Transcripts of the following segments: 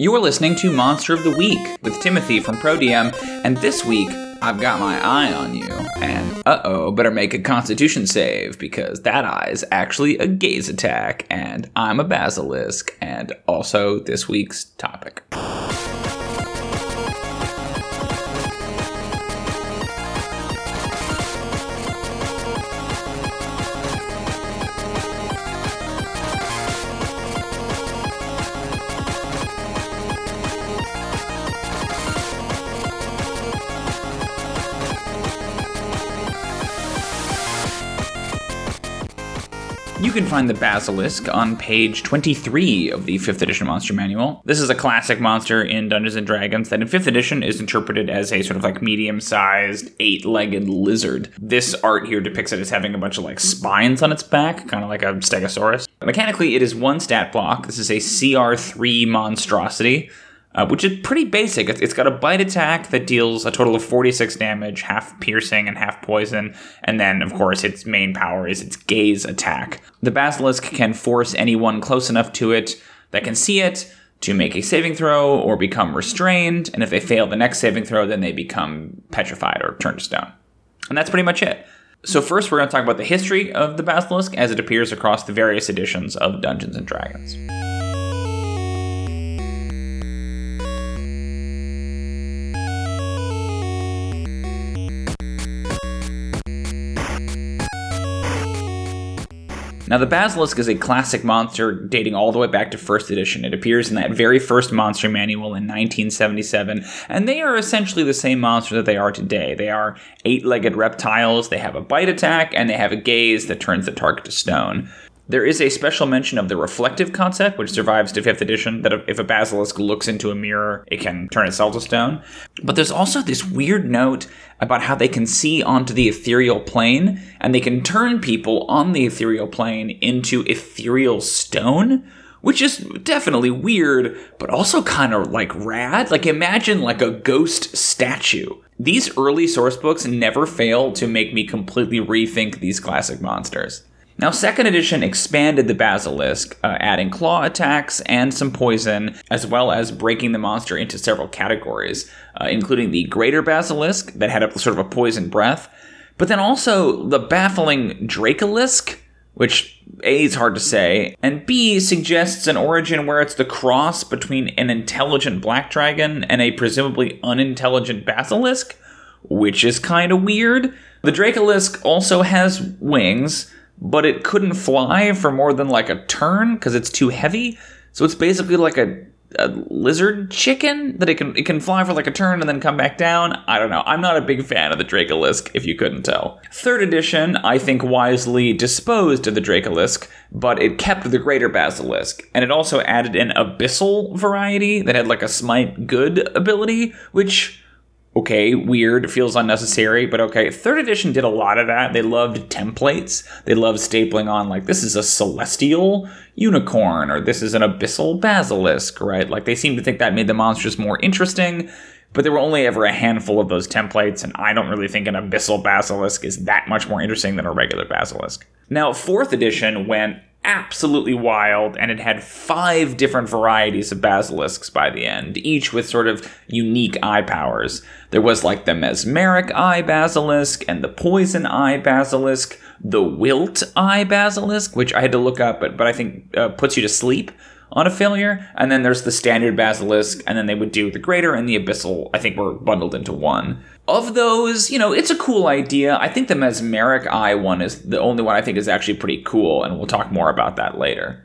You are listening to Monster of the Week with Timothy from ProDM, and this week I've got my eye on you. And uh oh, better make a constitution save because that eye is actually a gaze attack, and I'm a basilisk, and also this week's topic. You can find the Basilisk on page 23 of the 5th edition monster manual. This is a classic monster in Dungeons and Dragons that in 5th edition is interpreted as a sort of like medium sized, eight legged lizard. This art here depicts it as having a bunch of like spines on its back, kind of like a stegosaurus. Mechanically, it is one stat block. This is a CR3 monstrosity uh, which is pretty basic. It's, it's got a bite attack that deals a total of 46 damage, half piercing and half poison, and then, of course, its main power is its gaze attack. The basilisk can force anyone close enough to it that can see it to make a saving throw or become restrained, and if they fail the next saving throw, then they become petrified or turned to stone. And that's pretty much it. So, first, we're going to talk about the history of the basilisk as it appears across the various editions of Dungeons and Dragons. Now, the Basilisk is a classic monster dating all the way back to first edition. It appears in that very first monster manual in 1977, and they are essentially the same monster that they are today. They are eight legged reptiles, they have a bite attack, and they have a gaze that turns the target to stone. There is a special mention of the reflective concept, which survives to 5th edition, that if a basilisk looks into a mirror, it can turn itself to stone. But there's also this weird note about how they can see onto the ethereal plane, and they can turn people on the ethereal plane into ethereal stone which is definitely weird, but also kind of like rad. Like imagine like a ghost statue. These early source books never fail to make me completely rethink these classic monsters. Now, second edition expanded the basilisk, uh, adding claw attacks and some poison, as well as breaking the monster into several categories, uh, including the greater basilisk that had a sort of a poison breath, but then also the baffling Dracolisk, which A is hard to say, and B suggests an origin where it's the cross between an intelligent black dragon and a presumably unintelligent basilisk, which is kind of weird. The Dracolisk also has wings but it couldn't fly for more than like a turn because it's too heavy. So it's basically like a, a, lizard chicken that it can it can fly for like a turn and then come back down. I don't know. I'm not a big fan of the Dracolisk, if you couldn't tell. Third edition, I think wisely disposed of the Dracolisk, but it kept the Greater Basilisk, and it also added an abyssal variety that had like a smite good ability, which okay, weird, feels unnecessary, but okay. Third edition did a lot of that. They loved templates. They loved stapling on like this is a celestial unicorn or this is an abyssal basilisk, right? Like they seemed to think that made the monsters more interesting. But there were only ever a handful of those templates, and I don't really think an abyssal basilisk is that much more interesting than a regular basilisk. Now, fourth edition went absolutely wild, and it had five different varieties of basilisks by the end, each with sort of unique eye powers. There was like the mesmeric eye basilisk and the poison eye basilisk, the wilt eye basilisk, which I had to look up, but, but I think uh, puts you to sleep on a failure. And then there's the standard basilisk, and then they would do the greater and the abyssal, I think were bundled into one. Of those, you know, it's a cool idea. I think the mesmeric eye one is the only one I think is actually pretty cool, and we'll talk more about that later.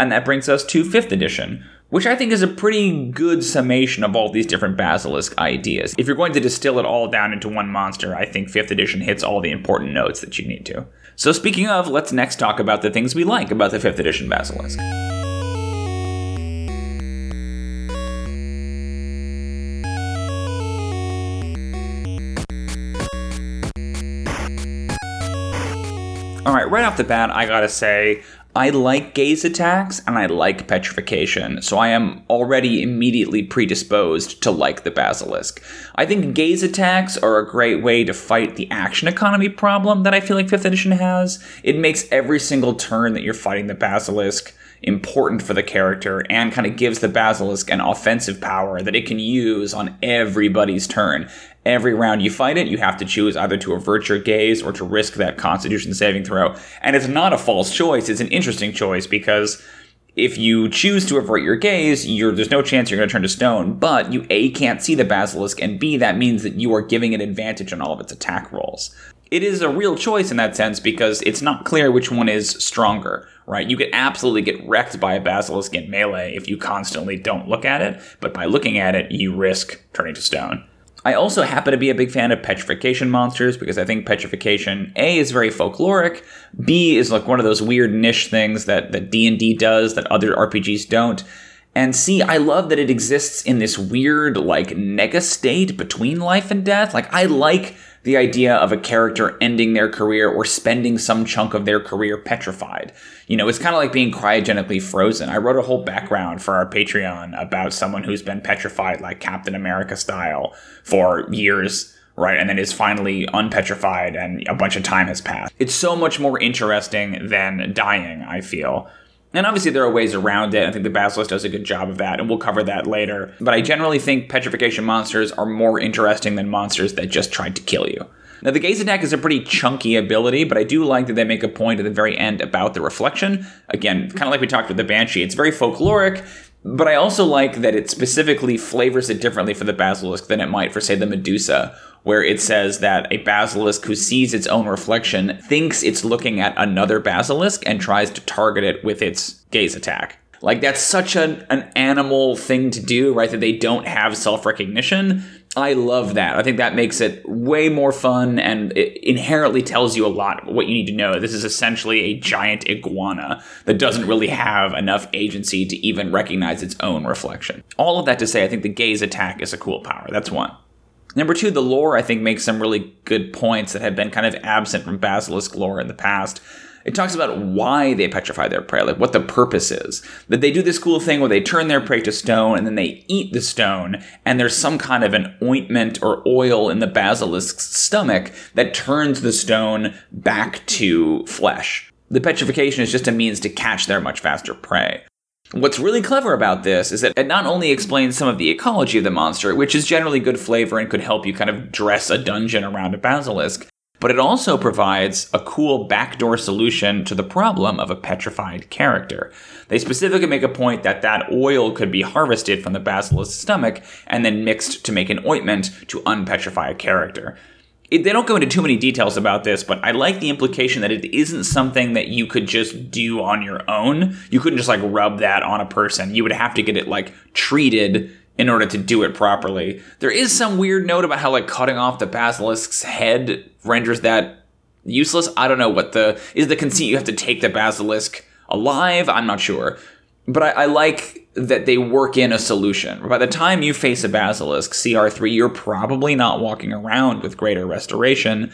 And that brings us to 5th edition, which I think is a pretty good summation of all these different basilisk ideas. If you're going to distill it all down into one monster, I think 5th edition hits all the important notes that you need to. So, speaking of, let's next talk about the things we like about the 5th edition basilisk. All right, right off the bat, I gotta say, I like gaze attacks and I like petrification, so I am already immediately predisposed to like the basilisk. I think gaze attacks are a great way to fight the action economy problem that I feel like 5th edition has. It makes every single turn that you're fighting the basilisk important for the character and kind of gives the basilisk an offensive power that it can use on everybody's turn. Every round you fight it, you have to choose either to avert your gaze or to risk that constitution saving throw. And it's not a false choice, it's an interesting choice because if you choose to avert your gaze, there's no chance you're going to turn to stone, but you A, can't see the basilisk, and B, that means that you are giving it advantage on all of its attack rolls. It is a real choice in that sense because it's not clear which one is stronger, right? You could absolutely get wrecked by a basilisk in melee if you constantly don't look at it, but by looking at it, you risk turning to stone. I also happen to be a big fan of petrification monsters because I think petrification A is very folkloric, B is like one of those weird niche things that that D&D does that other RPGs don't. And C, I love that it exists in this weird like nega state between life and death. Like I like the idea of a character ending their career or spending some chunk of their career petrified. You know, it's kind of like being cryogenically frozen. I wrote a whole background for our Patreon about someone who's been petrified like Captain America style for years right? And then is finally unpetrified and a bunch of time has passed. It's so much more interesting than dying, I feel. And obviously, there are ways around it. I think the Basilisk does a good job of that, and we'll cover that later. But I generally think petrification monsters are more interesting than monsters that just tried to kill you. Now, the gaze attack is a pretty chunky ability, but I do like that they make a point at the very end about the reflection. Again, kind of like we talked with the Banshee, it's very folkloric, but I also like that it specifically flavors it differently for the Basilisk than it might for, say, the Medusa, where it says that a basilisk who sees its own reflection thinks it's looking at another basilisk and tries to target it with its gaze attack. Like, that's such an, an animal thing to do, right? That they don't have self recognition. I love that. I think that makes it way more fun and it inherently tells you a lot what you need to know. This is essentially a giant iguana that doesn't really have enough agency to even recognize its own reflection. All of that to say, I think the gaze attack is a cool power. That's one. Number two, the lore, I think, makes some really good points that have been kind of absent from Basilisk lore in the past. It talks about why they petrify their prey, like what the purpose is. That they do this cool thing where they turn their prey to stone and then they eat the stone, and there's some kind of an ointment or oil in the basilisk's stomach that turns the stone back to flesh. The petrification is just a means to catch their much faster prey. What's really clever about this is that it not only explains some of the ecology of the monster, which is generally good flavor and could help you kind of dress a dungeon around a basilisk, but it also provides a cool backdoor solution to the problem of a petrified character. They specifically make a point that that oil could be harvested from the basilisk's stomach and then mixed to make an ointment to unpetrify a character it, they don't go into too many details about this, but I like the implication that it isn't something that you could just do on your own. You couldn't just like rub that on a person. You would have to get it like treated in order to do it properly. There is some weird note about how like cutting off the basilisk's head renders that useless. I don't know what the is the conceit you have to take the basilisk alive. I'm not sure. But I, I like that they work in a solution. By the time you face a basilisk, CR3, you're probably not walking around with greater restoration.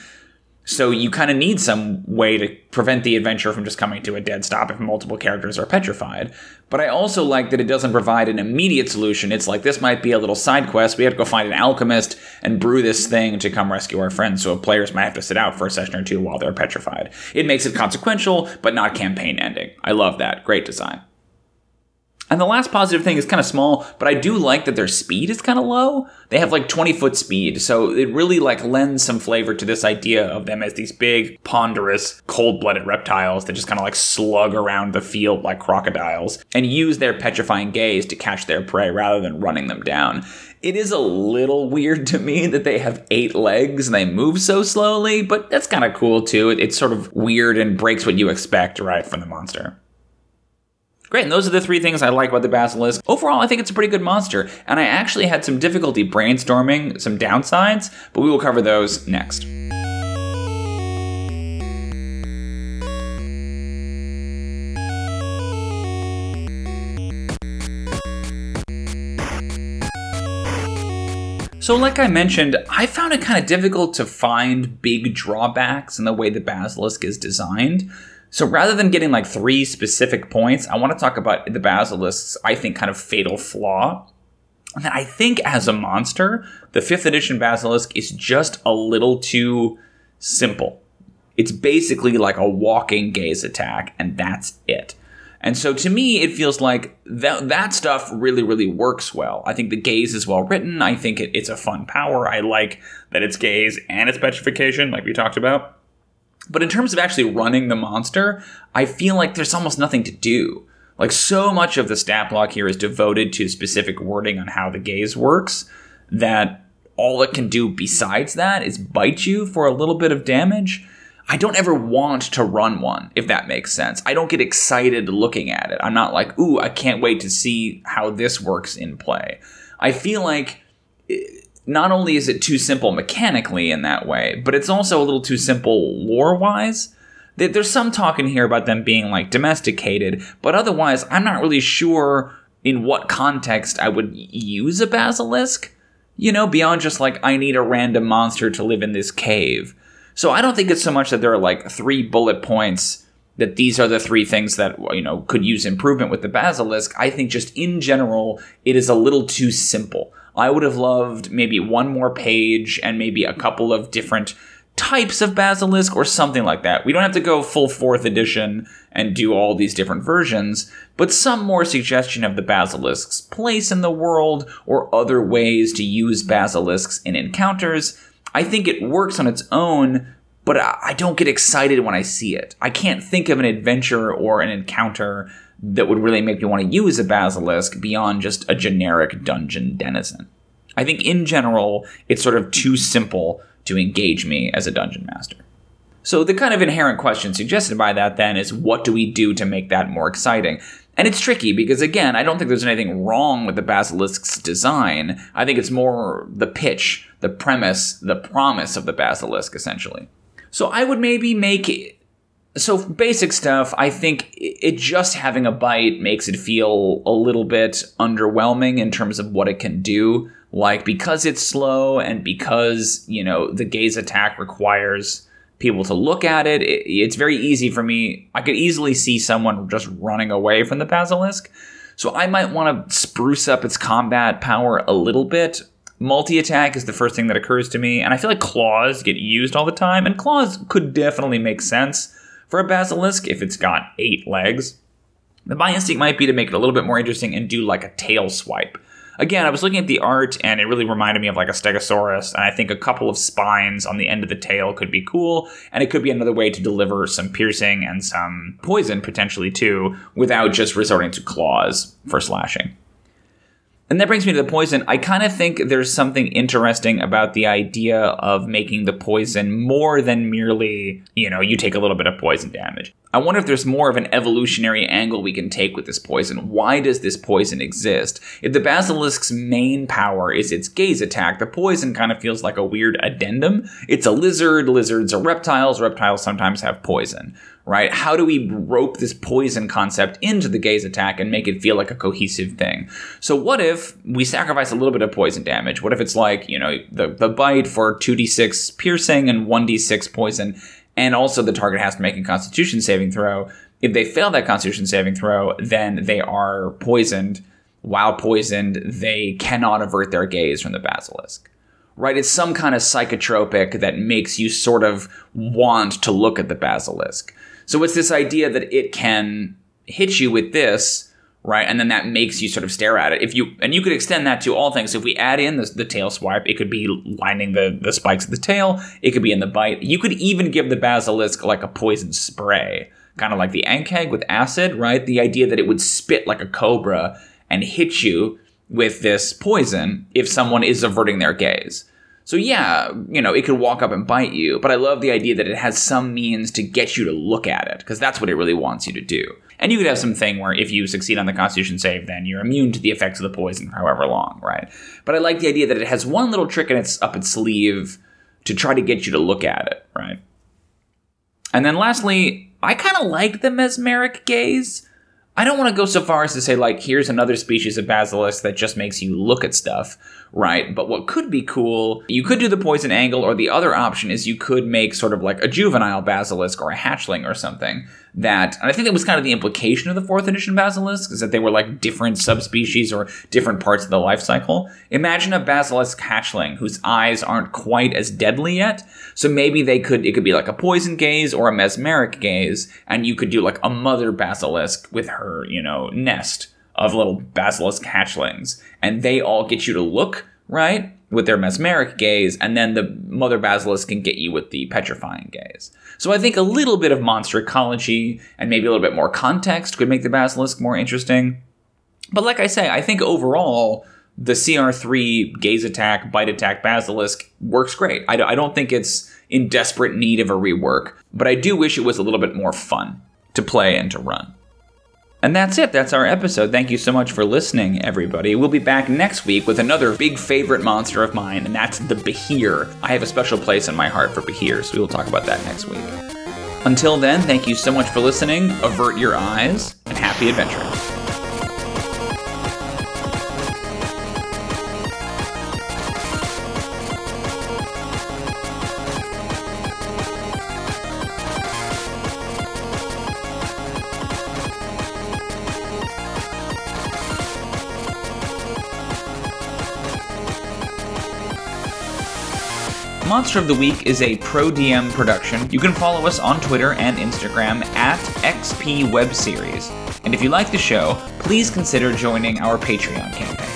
So you kind of need some way to prevent the adventure from just coming to a dead stop if multiple characters are petrified. But I also like that it doesn't provide an immediate solution. It's like this might be a little side quest. We have to go find an alchemist and brew this thing to come rescue our friends. So players might have to sit out for a session or two while they're petrified. It makes it consequential, but not campaign ending. I love that. Great design. And the last positive thing is kind of small, but I do like that their speed is kind of low. They have like 20 foot speed, so it really like lends some flavor to this idea of them as these big, ponderous, cold-blooded reptiles that just kind of like slug around the field like crocodiles and use their petrifying gaze to catch their prey rather than running them down. It is a little weird to me that they have eight legs and they move so slowly, but that's kind of cool too. It's sort of weird and breaks what you expect, right, from the monster. Great, and those are the three things I like about the Basilisk. Overall, I think it's a pretty good monster, and I actually had some difficulty brainstorming some downsides, but we will cover those next. So, like I mentioned, I found it kind of difficult to find big drawbacks in the way the Basilisk is designed. So rather than getting like three specific points, I want to talk about the Basilisk's, I think, kind of fatal flaw. And I think as a monster, the fifth edition Basilisk is just a little too simple. It's basically like a walking gaze attack, and that's it. And so to me, it feels like that that stuff really, really works well. I think the gaze is well written. I think it, it's a fun power. I like that it's gaze and it's petrification, like we talked about. But in terms of actually running the monster, I feel like there's almost nothing to do. Like so much of the stat block here is devoted to specific wording on how the gaze works that all it can do besides that is bite you for a little bit of damage. I don't ever want to run one, if that makes sense. I don't get excited looking at it. I'm not like, ooh, I can't wait to see how this works in play. I feel like eh, not only is it too simple mechanically in that way, but it's also a little too simple lore wise. There's some talk in here about them being like domesticated, but otherwise, I'm not really sure in what context I would use a basilisk. You know, beyond just like, I need a random monster to live in this cave. So I don't think it's so much that there are like three bullet points that these are the three things that you know could use improvement with the basilisk. I think just in general it is a little too simple. I would have loved maybe one more page and maybe a couple of different types of basilisk or something like that. We don't have to go full fourth edition and do all these different versions, but some more suggestion of the basilisk's place in the world or other ways to use basilisks in encounters I think it works on its own, but I don't get excited when I see it. I can't think of an adventure or an encounter that would really make me want to use a basilisk beyond just a generic dungeon denizen. I think in general, it's sort of too simple to engage me as a dungeon master. So, the kind of inherent question suggested by that then is what do we do to make that more exciting? And it's tricky because, again, I don't think there's anything wrong with the basilisk's design. I think it's more the pitch, the premise, the promise of the basilisk, essentially. So I would maybe make. So, basic stuff, I think it just having a bite makes it feel a little bit underwhelming in terms of what it can do. Like, because it's slow and because, you know, the gaze attack requires people to look at it. it. It's very easy for me. I could easily see someone just running away from the basilisk. So I might want to spruce up its combat power a little bit. Multi attack is the first thing that occurs to me, and I feel like claws get used all the time, and claws could definitely make sense for a basilisk if it's got eight legs. But my instinct might be to make it a little bit more interesting and do like a tail swipe again, I was looking at the art and it really reminded me of like a stegosaurus. And I think a couple of spines on the end of the tail could be cool. And it could be another way to deliver some piercing and some poison potentially too, without just resorting to claws for slashing. And that brings me to the poison. I kind of think there's something interesting about the idea of making the poison more than merely, you know, you take a little bit of poison damage. I wonder if there's more of an evolutionary angle we can take with this poison. Why does this poison exist? If the basilisk's main power is its gaze attack, the poison kind of feels like a weird addendum. It's a lizard, lizards are reptiles, reptiles sometimes have poison, right? How do we rope this poison concept into the gaze attack and make it feel like a cohesive thing? So what if we sacrifice a little bit of poison damage? What if it's like, you know, the, the bite for 2d6 piercing and 1d6 poison? and also the target has to make a constitution saving throw. If they fail that constitution saving throw, then they are poisoned. While poisoned, they cannot avert their gaze from the basilisk. Right? It's some kind of psychotropic that makes you sort of want to look at the basilisk. So it's this idea that it can hit you with this right? And then that makes you sort of stare at it. If you and you could extend that to all things. If we add in the, the tail swipe, it could be lining the the spikes of the tail. It could be in the bite. You could even give the basilisk like a poison spray, kind of like the ankheg with acid, right? The idea that it would spit like a cobra and hit you with this poison if someone is averting their gaze. So yeah, you know, it could walk up and bite you, but I love the idea that it has some means to get you to look at it because that's what it really wants you to do. And you could have something where if you succeed on the Constitution save, then you're immune to the effects of the poison for however long, right? But I like the idea that it has one little trick in its up its sleeve to try to get you to look at it, right? And then lastly, I kind of like the mesmeric gaze. I don't want to go so far as to say, like, here's another species of basilisk that just makes you look at stuff, right? But what could be cool, you could do the poison angle, or the other option is you could make sort of like a juvenile basilisk or a hatchling or something that, and I think that was kind of the implication of the fourth edition basilisk, is that they were like different subspecies or different parts of the life cycle. Imagine a basilisk hatchling whose eyes aren't quite as deadly yet, so maybe they could, it could be like a poison gaze or a mesmeric gaze, and you could do like a mother basilisk with her, you know, nest of little basilisk hatchlings, and they all get you to look, right? With their mesmeric gaze, and then the mother basilisk can get you with the petrifying gaze. So I think a little bit of monster ecology and maybe a little bit more context could make the basilisk more interesting. But like I say, I think overall, the CR3 gaze attack, bite attack basilisk works great. I, I don't think it's in desperate need of a rework, but I do wish it was a little bit more fun to play and to run. And that's it. That's our episode. Thank you so much for listening, everybody. We'll be back next week with another big favorite monster of mine, and that's the Behir. I have a special place in my heart for Behir, so we will talk about that next week. Until then, thank you so much for listening. Avert your eyes, and happy adventuring. Monster of the Week is a Pro DM production. You can follow us on Twitter and Instagram at XP Web Series. And if you like the show, please consider joining our Patreon campaign.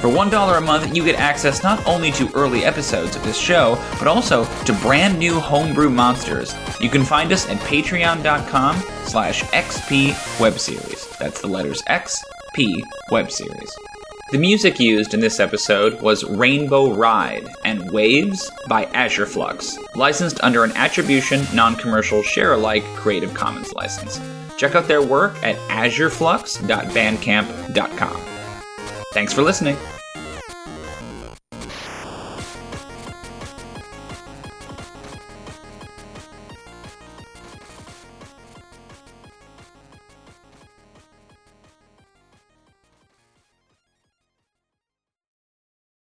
For $1 a month, you get access not only to early episodes of this show, but also to brand new homebrew monsters. You can find us at patreon.com slash XP web series. That's the letters X, P, Web Series. The music used in this episode was Rainbow Ride and Waves by Azure Flux, licensed under an attribution, non commercial, share alike Creative Commons license. Check out their work at azureflux.bandcamp.com. Thanks for listening.